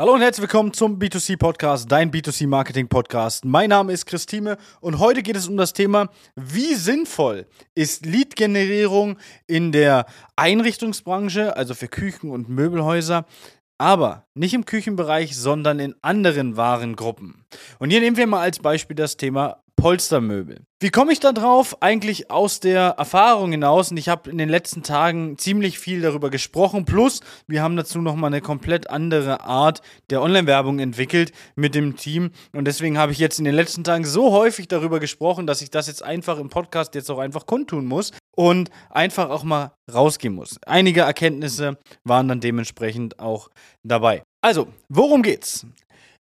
Hallo und herzlich willkommen zum B2C Podcast, dein B2C Marketing Podcast. Mein Name ist Christine und heute geht es um das Thema, wie sinnvoll ist Lead-Generierung in der Einrichtungsbranche, also für Küchen und Möbelhäuser, aber nicht im Küchenbereich, sondern in anderen Warengruppen. Und hier nehmen wir mal als Beispiel das Thema Polstermöbel. Wie komme ich da drauf? Eigentlich aus der Erfahrung hinaus und ich habe in den letzten Tagen ziemlich viel darüber gesprochen. Plus, wir haben dazu nochmal eine komplett andere Art der Online-Werbung entwickelt mit dem Team und deswegen habe ich jetzt in den letzten Tagen so häufig darüber gesprochen, dass ich das jetzt einfach im Podcast jetzt auch einfach kundtun muss und einfach auch mal rausgehen muss. Einige Erkenntnisse waren dann dementsprechend auch dabei. Also, worum geht's?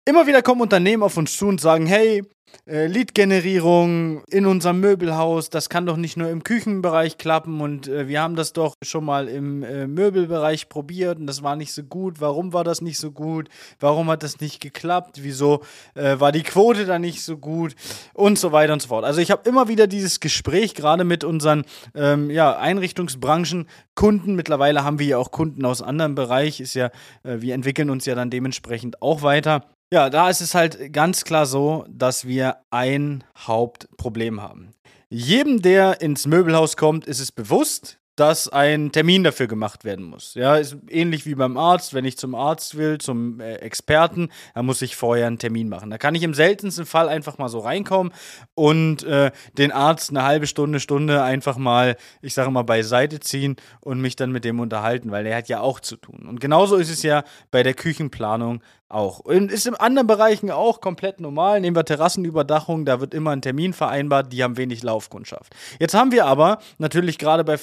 Immer wieder kommen Unternehmen auf uns zu und sagen, hey, äh, Lead-Generierung in unserem Möbelhaus, das kann doch nicht nur im Küchenbereich klappen und äh, wir haben das doch schon mal im äh, Möbelbereich probiert und das war nicht so gut. Warum war das nicht so gut? Warum hat das nicht geklappt? Wieso äh, war die Quote da nicht so gut? Und so weiter und so fort. Also ich habe immer wieder dieses Gespräch gerade mit unseren ähm, ja, Einrichtungsbranchen, Kunden. Mittlerweile haben wir ja auch Kunden aus anderen Bereichen. Ist ja, äh, wir entwickeln uns ja dann dementsprechend auch weiter. Ja, da ist es halt ganz klar so, dass wir ein Hauptproblem haben. Jedem, der ins Möbelhaus kommt, ist es bewusst, dass ein Termin dafür gemacht werden muss. Ja, ist ähnlich wie beim Arzt. Wenn ich zum Arzt will, zum äh, Experten, dann muss ich vorher einen Termin machen. Da kann ich im seltensten Fall einfach mal so reinkommen und äh, den Arzt eine halbe Stunde, Stunde einfach mal, ich sage mal, beiseite ziehen und mich dann mit dem unterhalten, weil der hat ja auch zu tun. Und genauso ist es ja bei der Küchenplanung auch. Und ist in anderen Bereichen auch komplett normal. Nehmen wir Terrassenüberdachung, da wird immer ein Termin vereinbart, die haben wenig Laufkundschaft. Jetzt haben wir aber natürlich gerade bei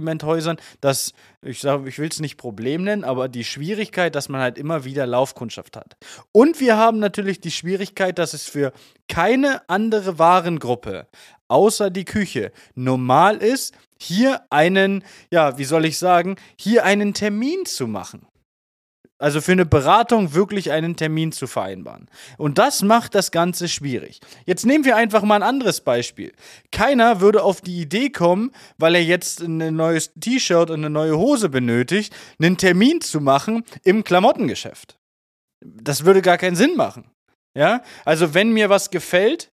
Vollsortimenthäusern das, ich sage, ich will es nicht Problem nennen, aber die Schwierigkeit, dass man halt immer wieder Laufkundschaft hat. Und wir haben natürlich die Schwierigkeit, dass es für keine andere Warengruppe außer die Küche normal ist, hier einen, ja, wie soll ich sagen, hier einen Termin zu machen. Also für eine Beratung wirklich einen Termin zu vereinbaren. Und das macht das Ganze schwierig. Jetzt nehmen wir einfach mal ein anderes Beispiel. Keiner würde auf die Idee kommen, weil er jetzt ein neues T-Shirt und eine neue Hose benötigt, einen Termin zu machen im Klamottengeschäft. Das würde gar keinen Sinn machen. Ja, also wenn mir was gefällt,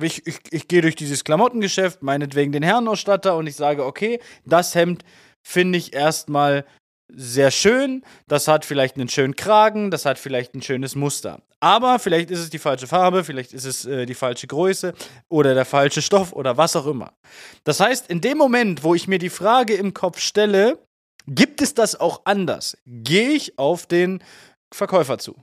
ich, ich, ich gehe durch dieses Klamottengeschäft, meinetwegen den Herrenausstatter und ich sage, okay, das Hemd finde ich erstmal sehr schön, das hat vielleicht einen schönen Kragen, das hat vielleicht ein schönes Muster. Aber vielleicht ist es die falsche Farbe, vielleicht ist es äh, die falsche Größe oder der falsche Stoff oder was auch immer. Das heißt, in dem Moment, wo ich mir die Frage im Kopf stelle, gibt es das auch anders, gehe ich auf den Verkäufer zu.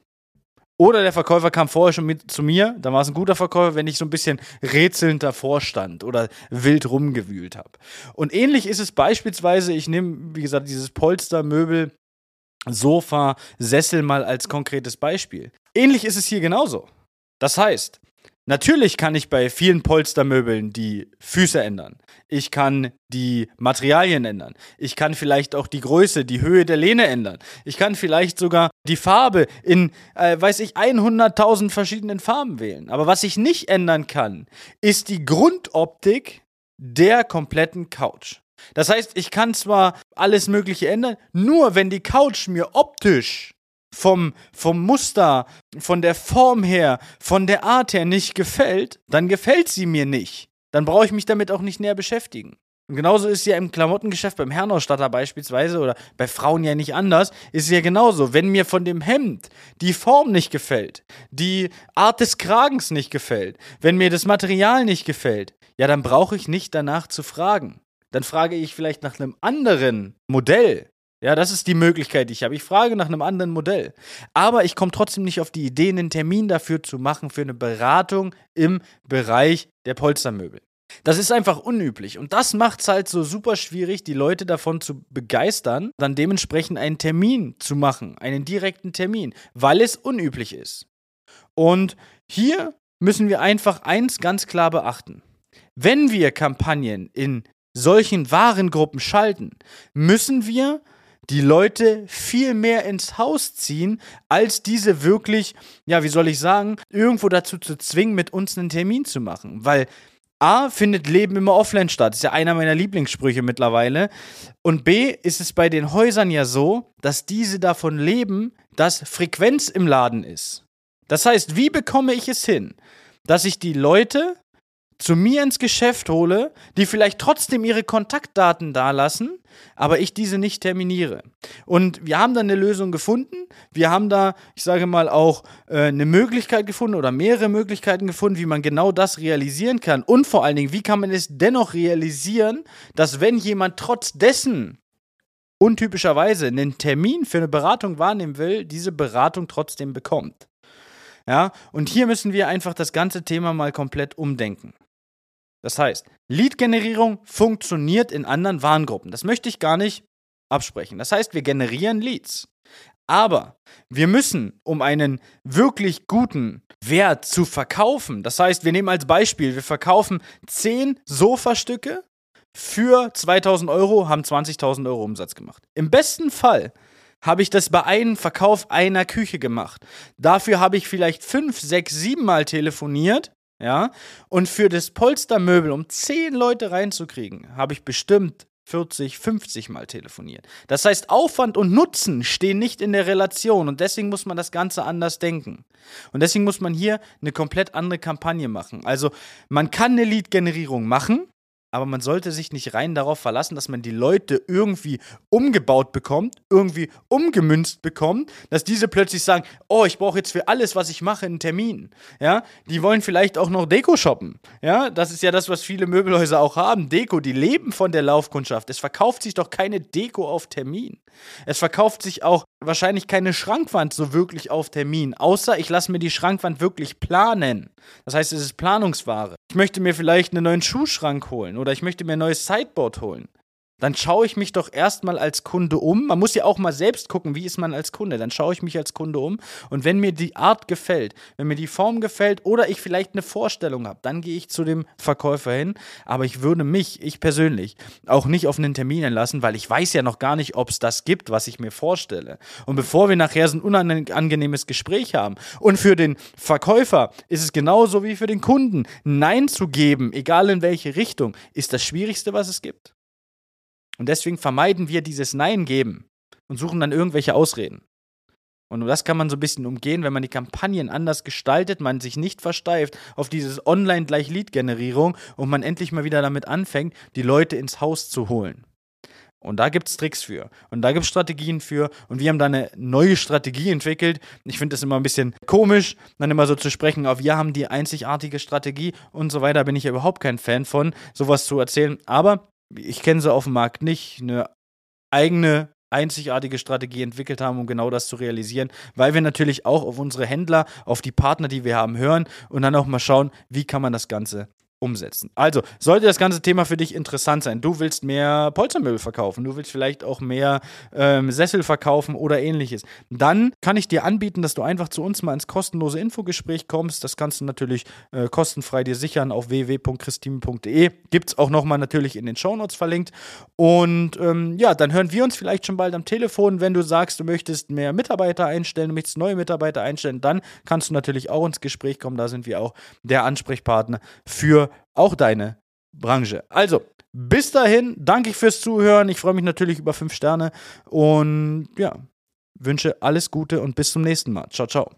Oder der Verkäufer kam vorher schon mit zu mir, dann war es ein guter Verkäufer, wenn ich so ein bisschen rätselnd davor stand oder wild rumgewühlt habe. Und ähnlich ist es beispielsweise, ich nehme, wie gesagt, dieses Polstermöbel, Sofa, Sessel mal als konkretes Beispiel. Ähnlich ist es hier genauso. Das heißt, Natürlich kann ich bei vielen Polstermöbeln die Füße ändern. Ich kann die Materialien ändern. Ich kann vielleicht auch die Größe, die Höhe der Lehne ändern. Ich kann vielleicht sogar die Farbe in, äh, weiß ich, 100.000 verschiedenen Farben wählen. Aber was ich nicht ändern kann, ist die Grundoptik der kompletten Couch. Das heißt, ich kann zwar alles Mögliche ändern, nur wenn die Couch mir optisch vom, vom Muster, von der Form her, von der Art her nicht gefällt, dann gefällt sie mir nicht. Dann brauche ich mich damit auch nicht näher beschäftigen. Und genauso ist ja im Klamottengeschäft beim Herrenausstatter beispielsweise oder bei Frauen ja nicht anders, ist ja genauso. Wenn mir von dem Hemd die Form nicht gefällt, die Art des Kragens nicht gefällt, wenn mir das Material nicht gefällt, ja, dann brauche ich nicht danach zu fragen. Dann frage ich vielleicht nach einem anderen Modell, ja, das ist die Möglichkeit, die ich habe. Ich frage nach einem anderen Modell. Aber ich komme trotzdem nicht auf die Idee, einen Termin dafür zu machen, für eine Beratung im Bereich der Polstermöbel. Das ist einfach unüblich. Und das macht es halt so super schwierig, die Leute davon zu begeistern, dann dementsprechend einen Termin zu machen, einen direkten Termin, weil es unüblich ist. Und hier müssen wir einfach eins ganz klar beachten. Wenn wir Kampagnen in solchen Warengruppen schalten, müssen wir die Leute viel mehr ins Haus ziehen, als diese wirklich, ja, wie soll ich sagen, irgendwo dazu zu zwingen, mit uns einen Termin zu machen. Weil A, findet Leben immer offline statt. Ist ja einer meiner Lieblingssprüche mittlerweile. Und B, ist es bei den Häusern ja so, dass diese davon leben, dass Frequenz im Laden ist. Das heißt, wie bekomme ich es hin, dass ich die Leute zu mir ins Geschäft hole, die vielleicht trotzdem ihre Kontaktdaten dalassen, aber ich diese nicht terminiere. Und wir haben da eine Lösung gefunden. Wir haben da, ich sage mal, auch äh, eine Möglichkeit gefunden oder mehrere Möglichkeiten gefunden, wie man genau das realisieren kann. Und vor allen Dingen, wie kann man es dennoch realisieren, dass wenn jemand trotz dessen untypischerweise einen Termin für eine Beratung wahrnehmen will, diese Beratung trotzdem bekommt. Ja, und hier müssen wir einfach das ganze Thema mal komplett umdenken. Das heißt, Lead-Generierung funktioniert in anderen Warengruppen. Das möchte ich gar nicht absprechen. Das heißt, wir generieren Leads. Aber wir müssen, um einen wirklich guten Wert zu verkaufen, das heißt, wir nehmen als Beispiel, wir verkaufen 10 Sofastücke für 2000 Euro, haben 20.000 Euro Umsatz gemacht. Im besten Fall habe ich das bei einem Verkauf einer Küche gemacht. Dafür habe ich vielleicht 5, 6, 7 Mal telefoniert ja, und für das Polstermöbel, um zehn Leute reinzukriegen, habe ich bestimmt 40, 50 Mal telefoniert. Das heißt, Aufwand und Nutzen stehen nicht in der Relation und deswegen muss man das Ganze anders denken. Und deswegen muss man hier eine komplett andere Kampagne machen. Also man kann eine Lead-Generierung machen, aber man sollte sich nicht rein darauf verlassen, dass man die Leute irgendwie umgebaut bekommt, irgendwie umgemünzt bekommt, dass diese plötzlich sagen, oh, ich brauche jetzt für alles, was ich mache, einen Termin. Ja, die wollen vielleicht auch noch Deko shoppen. Ja, das ist ja das, was viele Möbelhäuser auch haben. Deko, die leben von der Laufkundschaft. Es verkauft sich doch keine Deko auf Termin. Es verkauft sich auch wahrscheinlich keine Schrankwand so wirklich auf Termin, außer ich lasse mir die Schrankwand wirklich planen. Das heißt, es ist Planungsware. Ich möchte mir vielleicht einen neuen Schuhschrank holen oder ich möchte mir ein neues Sideboard holen dann schaue ich mich doch erstmal als Kunde um. Man muss ja auch mal selbst gucken, wie ist man als Kunde. Dann schaue ich mich als Kunde um. Und wenn mir die Art gefällt, wenn mir die Form gefällt oder ich vielleicht eine Vorstellung habe, dann gehe ich zu dem Verkäufer hin. Aber ich würde mich, ich persönlich, auch nicht auf einen Termin einlassen, weil ich weiß ja noch gar nicht, ob es das gibt, was ich mir vorstelle. Und bevor wir nachher so ein unangenehmes Gespräch haben. Und für den Verkäufer ist es genauso wie für den Kunden. Nein zu geben, egal in welche Richtung, ist das Schwierigste, was es gibt. Und deswegen vermeiden wir dieses Nein geben und suchen dann irgendwelche Ausreden. Und das kann man so ein bisschen umgehen, wenn man die Kampagnen anders gestaltet, man sich nicht versteift auf dieses Online-Gleich-Lead-Generierung und man endlich mal wieder damit anfängt, die Leute ins Haus zu holen. Und da gibt es Tricks für. Und da gibt es Strategien für. Und wir haben da eine neue Strategie entwickelt. Ich finde das immer ein bisschen komisch, dann immer so zu sprechen, auf wir haben die einzigartige Strategie und so weiter. Bin ich ja überhaupt kein Fan von, sowas zu erzählen. Aber ich kenne sie auf dem Markt nicht, eine eigene einzigartige Strategie entwickelt haben, um genau das zu realisieren, weil wir natürlich auch auf unsere Händler, auf die Partner, die wir haben, hören und dann auch mal schauen, wie kann man das Ganze umsetzen. Also, sollte das ganze Thema für dich interessant sein, du willst mehr Polstermöbel verkaufen, du willst vielleicht auch mehr ähm, Sessel verkaufen oder ähnliches, dann kann ich dir anbieten, dass du einfach zu uns mal ins kostenlose Infogespräch kommst. Das kannst du natürlich äh, kostenfrei dir sichern auf www.christine.de. Gibt es auch nochmal natürlich in den Shownotes verlinkt. Und ähm, ja, dann hören wir uns vielleicht schon bald am Telefon. Wenn du sagst, du möchtest mehr Mitarbeiter einstellen, du möchtest neue Mitarbeiter einstellen, dann kannst du natürlich auch ins Gespräch kommen. Da sind wir auch der Ansprechpartner für auch deine Branche. Also, bis dahin, danke ich fürs Zuhören. Ich freue mich natürlich über fünf Sterne und ja, wünsche alles Gute und bis zum nächsten Mal. Ciao, ciao.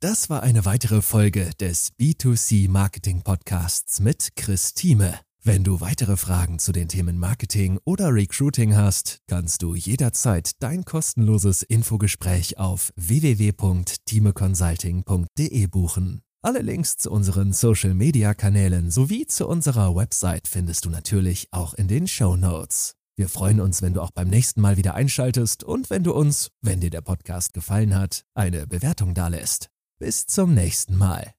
Das war eine weitere Folge des B2C Marketing Podcasts mit Chris Thieme. Wenn du weitere Fragen zu den Themen Marketing oder Recruiting hast, kannst du jederzeit dein kostenloses Infogespräch auf www.timeconsulting.de buchen. Alle Links zu unseren Social-Media-Kanälen sowie zu unserer Website findest du natürlich auch in den Show Notes. Wir freuen uns, wenn du auch beim nächsten Mal wieder einschaltest und wenn du uns, wenn dir der Podcast gefallen hat, eine Bewertung dalässt. Bis zum nächsten Mal.